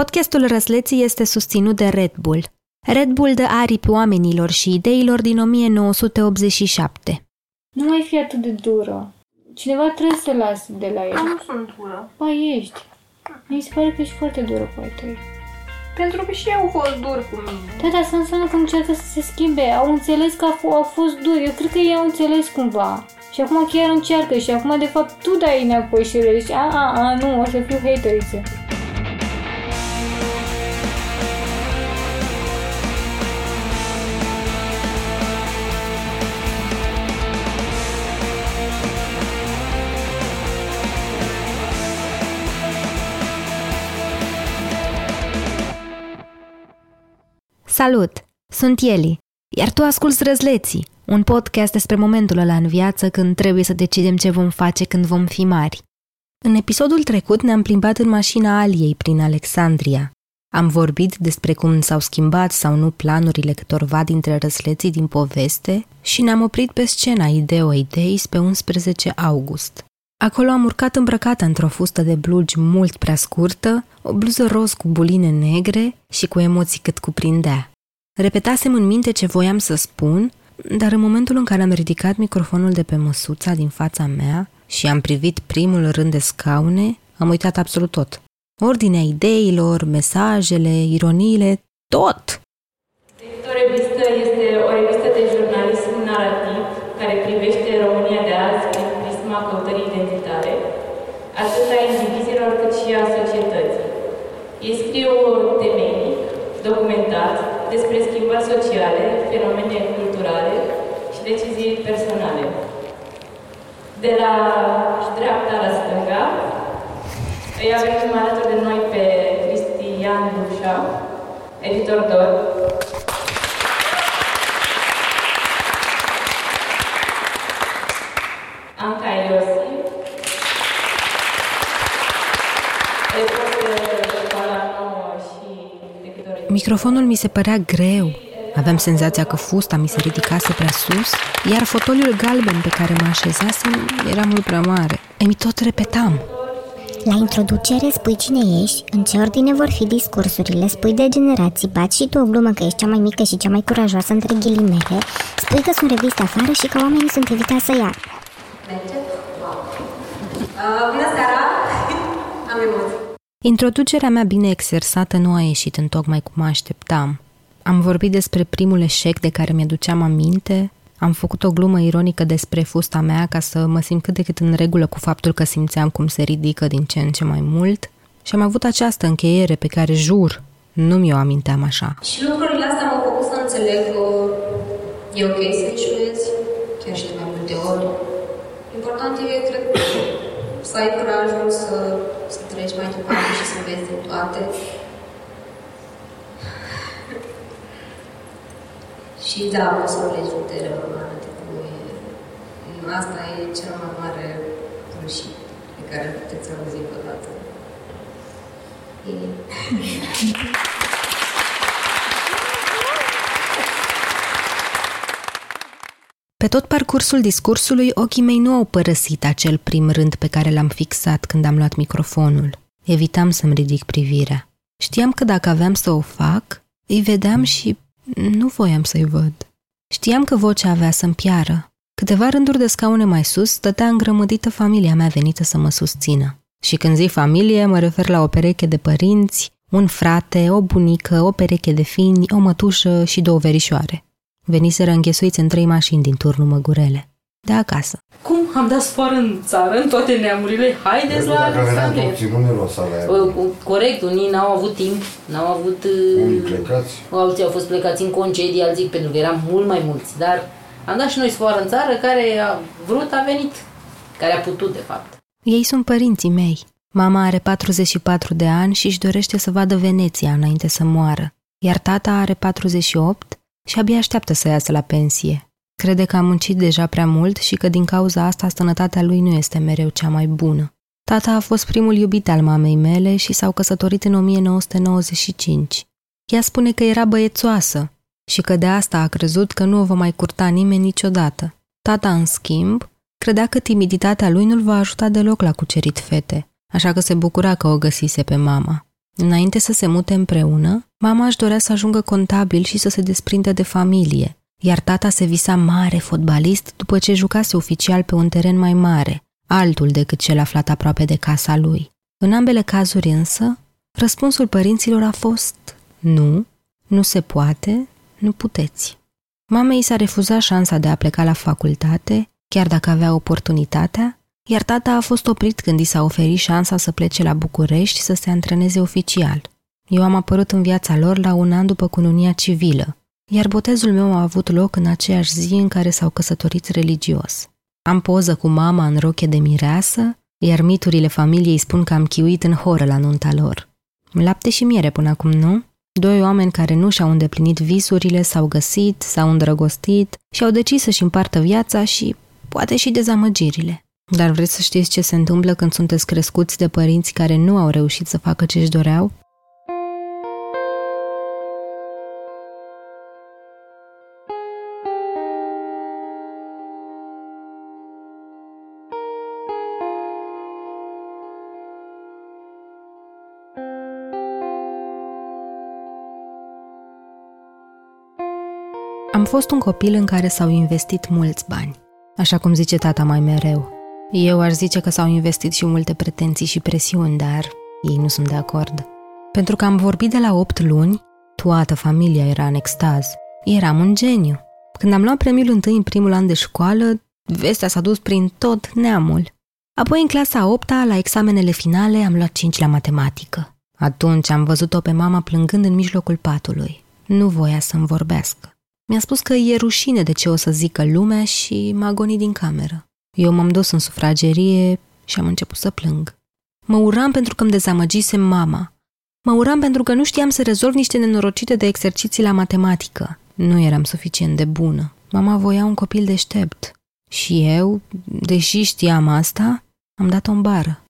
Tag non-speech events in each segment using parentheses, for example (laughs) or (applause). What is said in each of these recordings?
Podcastul Răsleții este susținut de Red Bull. Red Bull dă aripi oamenilor și ideilor din 1987. Nu mai fi atât de dură. Cineva trebuie să lase de la el. Nu sunt dură. Ba, ești. Mi se pare că ești foarte dură cu ai tăi. Pentru că și eu au fost dur cu mine. Da, dar asta înseamnă că încearcă să se schimbe. Au înțeles că a f- au fost duri. Eu cred că ei au înțeles cumva. Și acum chiar încearcă și acum de fapt tu dai înapoi și le zici, a, a, a, nu, o să fiu hateriță. Salut! Sunt Eli, iar tu asculți Răzleții, un podcast despre momentul ăla în viață când trebuie să decidem ce vom face când vom fi mari. În episodul trecut ne-am plimbat în mașina Aliei prin Alexandria. Am vorbit despre cum s-au schimbat sau nu planurile câtorva dintre răsleții din poveste și ne-am oprit pe scena Ideo Ideis pe 11 august. Acolo am urcat îmbrăcată într-o fustă de blugi mult prea scurtă, o bluză roz cu buline negre și cu emoții cât cuprindea. Repetasem în minte ce voiam să spun, dar în momentul în care am ridicat microfonul de pe măsuța din fața mea și am privit primul rând de scaune, am uitat absolut tot. Ordinea ideilor, mesajele, ironiile, tot! O revistă este o revistă de jurnalism narrativ care privește România de azi prin prisma căutării identitare, atât a indivizilor cât și a societății. Ei scriu temeinic, documentat, despre schimbări sociale, fenomene culturale și decizii personale. De la dreapta la stânga, îi avem alături de noi pe Cristian Dușa, editor DOR, Microfonul mi se părea greu. Aveam senzația că fusta mi se ridicase prea sus, iar fotoliul galben pe care mă așezasem era mult prea mare. Îmi tot repetam. La introducere spui cine ești, în ce ordine vor fi discursurile, spui de generații, bați și tu o glumă că ești cea mai mică și cea mai curajoasă între ghilimele, spui că sunt reviste afară și că oamenii sunt evitați să ia. Bună seara! Am emoții. Introducerea mea bine exersată nu a ieșit în tocmai cum mă așteptam. Am vorbit despre primul eșec de care mi-aduceam aminte, am făcut o glumă ironică despre fusta mea ca să mă simt cât de cât în regulă cu faptul că simțeam cum se ridică din ce în ce mai mult și am avut această încheiere pe care jur, nu mi-o aminteam așa. Și lucrurile astea m-au făcut să înțeleg că e ok să eșuezi, chiar și de mai multe ori. Important e, cred, să ai curajul să, să treci mai departe și să înveți din toate. Și da, poți să pleci putere urmană de cum e. Asta e cel mai mare rușit pe care puteți auzi vreodată. E... Pe tot parcursul discursului, ochii mei nu au părăsit acel prim rând pe care l-am fixat când am luat microfonul. Evitam să-mi ridic privirea. Știam că dacă aveam să o fac, îi vedeam și nu voiam să-i văd. Știam că vocea avea să-mi piară. Câteva rânduri de scaune mai sus stătea îngrămădită familia mea venită să mă susțină. Și când zic familie, mă refer la o pereche de părinți, un frate, o bunică, o pereche de fini, o mătușă și două verișoare. Veniseră înghesuiți în trei mașini din turnul Măgurele. De acasă. Cum am dat sfoară în țară, în toate neamurile, haideți la Dacă veneam Alexandria. toți, nu ne lua sala aia. Uh, Corect, unii n-au avut timp, n-au avut... uh, Unii plecați. Alții au fost plecați în concedii, alții pentru că eram mult mai mulți, dar am dat și noi sfoară în țară, care a vrut a venit, care a putut de fapt. Ei sunt părinții mei. Mama are 44 de ani și își dorește să vadă Veneția înainte să moară, iar tata are 48 și abia așteaptă să iasă la pensie. Crede că a muncit deja prea mult și că din cauza asta sănătatea lui nu este mereu cea mai bună. Tata a fost primul iubit al mamei mele și s-au căsătorit în 1995. Ea spune că era băiețoasă și că de asta a crezut că nu o va mai curta nimeni niciodată. Tata, în schimb, credea că timiditatea lui nu-l va ajuta deloc la cucerit fete, așa că se bucura că o găsise pe mama. Înainte să se mute împreună, mama își dorea să ajungă contabil și să se desprindă de familie, iar tata se visa mare fotbalist după ce jucase oficial pe un teren mai mare, altul decât cel aflat aproape de casa lui. În ambele cazuri însă, răspunsul părinților a fost nu, nu se poate, nu puteți. Mamei s-a refuzat șansa de a pleca la facultate, chiar dacă avea oportunitatea, iar tata a fost oprit când i s-a oferit șansa să plece la București să se antreneze oficial. Eu am apărut în viața lor la un an după cununia civilă, iar botezul meu a avut loc în aceeași zi în care s-au căsătorit religios. Am poză cu mama în roche de mireasă, iar miturile familiei spun că am chiuit în horă la nunta lor. Lapte și miere până acum, nu? Doi oameni care nu și-au îndeplinit visurile, s-au găsit, s-au îndrăgostit și au decis să-și împartă viața și poate și dezamăgirile. Dar vreți să știți ce se întâmplă când sunteți crescuți de părinți care nu au reușit să facă ce își doreau? Am fost un copil în care s-au investit mulți bani, așa cum zice tata mai mereu. Eu aș zice că s-au investit și multe pretenții și presiuni, dar ei nu sunt de acord. Pentru că am vorbit de la 8 luni, toată familia era în extaz. Eram un geniu. Când am luat premiul întâi în primul an de școală, vestea s-a dus prin tot neamul. Apoi, în clasa 8 la examenele finale, am luat 5 la matematică. Atunci am văzut-o pe mama plângând în mijlocul patului. Nu voia să-mi vorbească. Mi-a spus că e rușine de ce o să zică lumea și m-a gonit din cameră. Eu m-am dus în sufragerie și am început să plâng. Mă uram pentru că îmi dezamăgisem mama. Mă uram pentru că nu știam să rezolv niște nenorocite de exerciții la matematică. Nu eram suficient de bună. Mama voia un copil deștept. Și eu, deși știam asta, am dat-o în bară.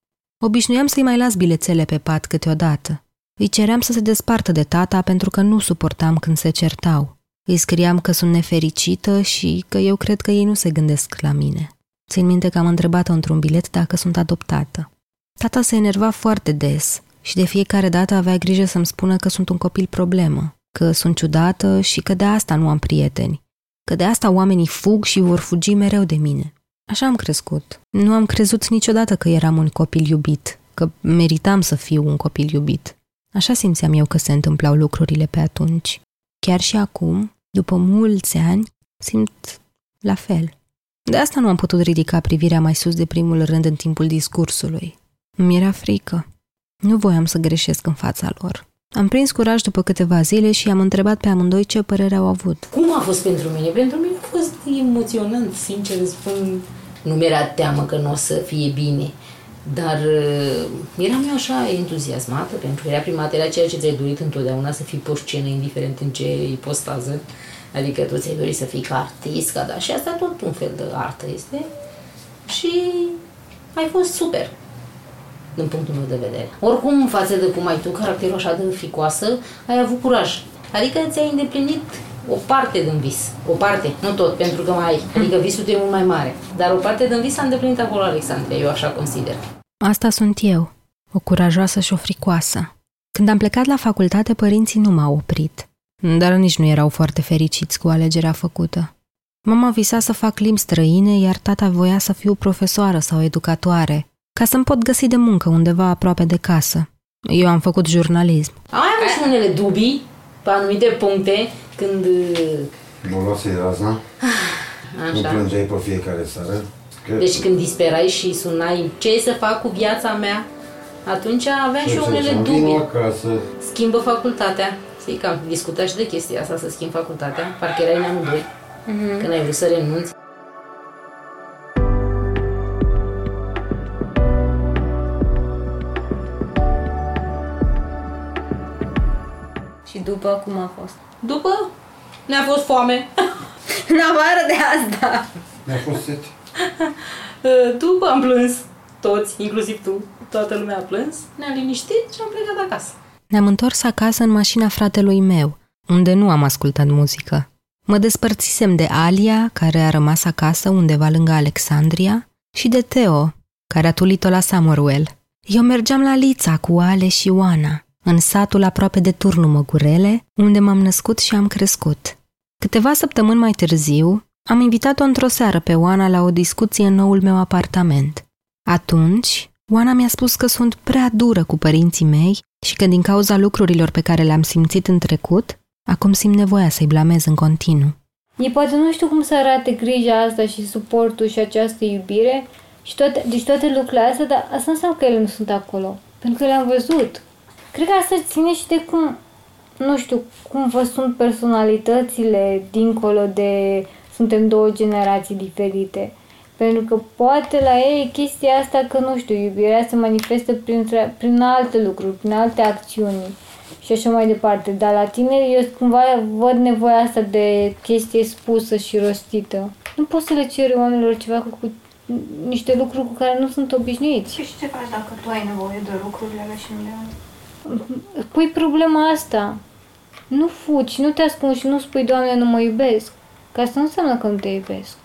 Obișnuiam să-i mai las bilețele pe pat câteodată. Îi ceream să se despartă de tata pentru că nu suportam când se certau. Îi scriam că sunt nefericită și că eu cred că ei nu se gândesc la mine. Țin minte că am întrebat-o într-un bilet dacă sunt adoptată. Tata se enerva foarte des și de fiecare dată avea grijă să-mi spună că sunt un copil problemă, că sunt ciudată și că de asta nu am prieteni, că de asta oamenii fug și vor fugi mereu de mine. Așa am crescut. Nu am crezut niciodată că eram un copil iubit, că meritam să fiu un copil iubit. Așa simțeam eu că se întâmplau lucrurile pe atunci. Chiar și acum, după mulți ani, simt la fel. De asta nu am putut ridica privirea mai sus de primul rând în timpul discursului. Mi era frică. Nu voiam să greșesc în fața lor. Am prins curaj după câteva zile și am întrebat pe amândoi ce părere au avut. Cum a fost pentru mine? Pentru mine a fost emoționant, sincer spun. Nu mi-era teamă că nu o să fie bine, dar uh, eram eu așa entuziasmată pentru că era prima dată, era ceea ce ți-ai dorit întotdeauna să fii pe scenă, indiferent în ce ipostază. Adică tu ți-ai dorit să fii ca artist, ca da, și asta tot un fel de artă este. Și ai fost super, din punctul meu de vedere. Oricum, față de cum ai tu, caracterul așa de fricoasă, ai avut curaj. Adică ți-ai îndeplinit o parte din vis. O parte, nu tot, pentru că mai ai. Adică visul tău e mult mai mare. Dar o parte din vis a îndeplinit acolo Alexandria, eu așa consider. Asta sunt eu, o curajoasă și o fricoasă. Când am plecat la facultate, părinții nu m-au oprit dar nici nu erau foarte fericiți cu alegerea făcută. Mama visa să fac limbi străine, iar tata voia să fiu profesoară sau educatoare, ca să-mi pot găsi de muncă undeva aproape de casă. Eu am făcut jurnalism. Am avut și unele dubii pe anumite puncte când... Mă luase razna. Așa. Nu plângeai pe fiecare seară. Că... Deci când disperai și sunai ce să fac cu viața mea, atunci aveam și eu unele Vino dubii. acasă. Schimbă facultatea. Știi că am discutat și de chestia asta, să schimb facultatea. Parcă erai în anul 2, Mhm. când ai vrut să renunți. Și după cum a fost? După ne-a fost foame. (laughs) În afară de asta. Mi-a fost sete. (laughs) După am plâns toți, inclusiv tu. Toată lumea a plâns, ne-a liniștit și am plecat acasă. Ne-am întors acasă în mașina fratelui meu, unde nu am ascultat muzică. Mă despărțisem de Alia, care a rămas acasă undeva lângă Alexandria, și de Teo, care a tulit-o la Samuel. Eu mergeam la Lița cu Ale și Oana. în satul aproape de turnul Măgurele, unde m-am născut și am crescut. Câteva săptămâni mai târziu, am invitat-o într-o seară pe Oana la o discuție în noul meu apartament. Atunci, Oana mi-a spus că sunt prea dură cu părinții mei și că din cauza lucrurilor pe care le-am simțit în trecut, acum simt nevoia să-i blamez în continuu. Ei poate nu știu cum să arate grija asta și suportul și această iubire și toate, deci toate lucrurile astea, dar asta nu înseamnă că ele nu sunt acolo. Pentru că le-am văzut. Cred că asta ține și de cum, nu știu, cum vă sunt personalitățile dincolo de suntem două generații diferite. Pentru că poate la ei chestia asta că, nu știu, iubirea se manifestă prin, prin alte lucruri, prin alte acțiuni și așa mai departe. Dar la tine eu cumva văd nevoia asta de chestie spusă și rostită. Nu poți să le ceri oamenilor ceva cu, cu niște lucruri cu care nu sunt obișnuiți. Și ce faci dacă tu ai nevoie de lucrurile alea și nu le ai? Pui problema asta. Nu fugi, nu te ascunzi și nu spui, Doamne, nu mă iubesc. Că asta nu înseamnă că nu te iubesc.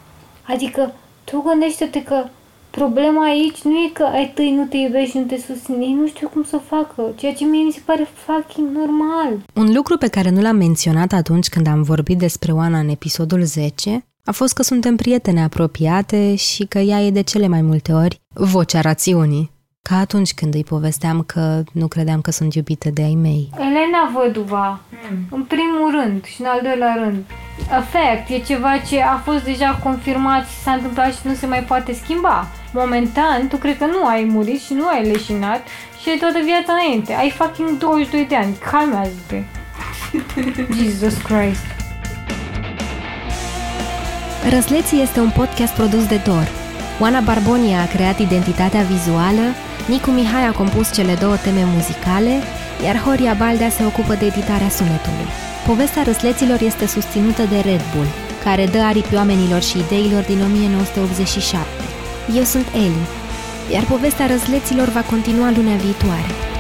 Adică, tu gândește-te că Problema aici nu e că ai tăi nu te iubești și nu te susține, ei nu știu cum să facă, ceea ce mie mi se pare fucking normal. Un lucru pe care nu l-am menționat atunci când am vorbit despre Oana în episodul 10 a fost că suntem prietene apropiate și că ea e de cele mai multe ori vocea rațiunii. Ca atunci când îi povesteam că nu credeam că sunt iubită de ai mei. Elena Văduva, mm. în primul rând și în al doilea rând. Fact, e ceva ce a fost deja confirmat și s-a întâmplat și nu se mai poate schimba. Momentan, tu cred că nu ai murit și nu ai leșinat și ai toată viața înainte. Ai fucking 22 de ani. Calmează-te. (laughs) Jesus Christ. Răsleții este un podcast produs de Dor. Oana Barbonia a creat identitatea vizuală, Nicu Mihai a compus cele două teme muzicale, iar Horia Baldea se ocupă de editarea sunetului. Povestea răsleților este susținută de Red Bull, care dă aripi oamenilor și ideilor din 1987. Eu sunt Eli, iar povestea răsleților va continua lunea viitoare.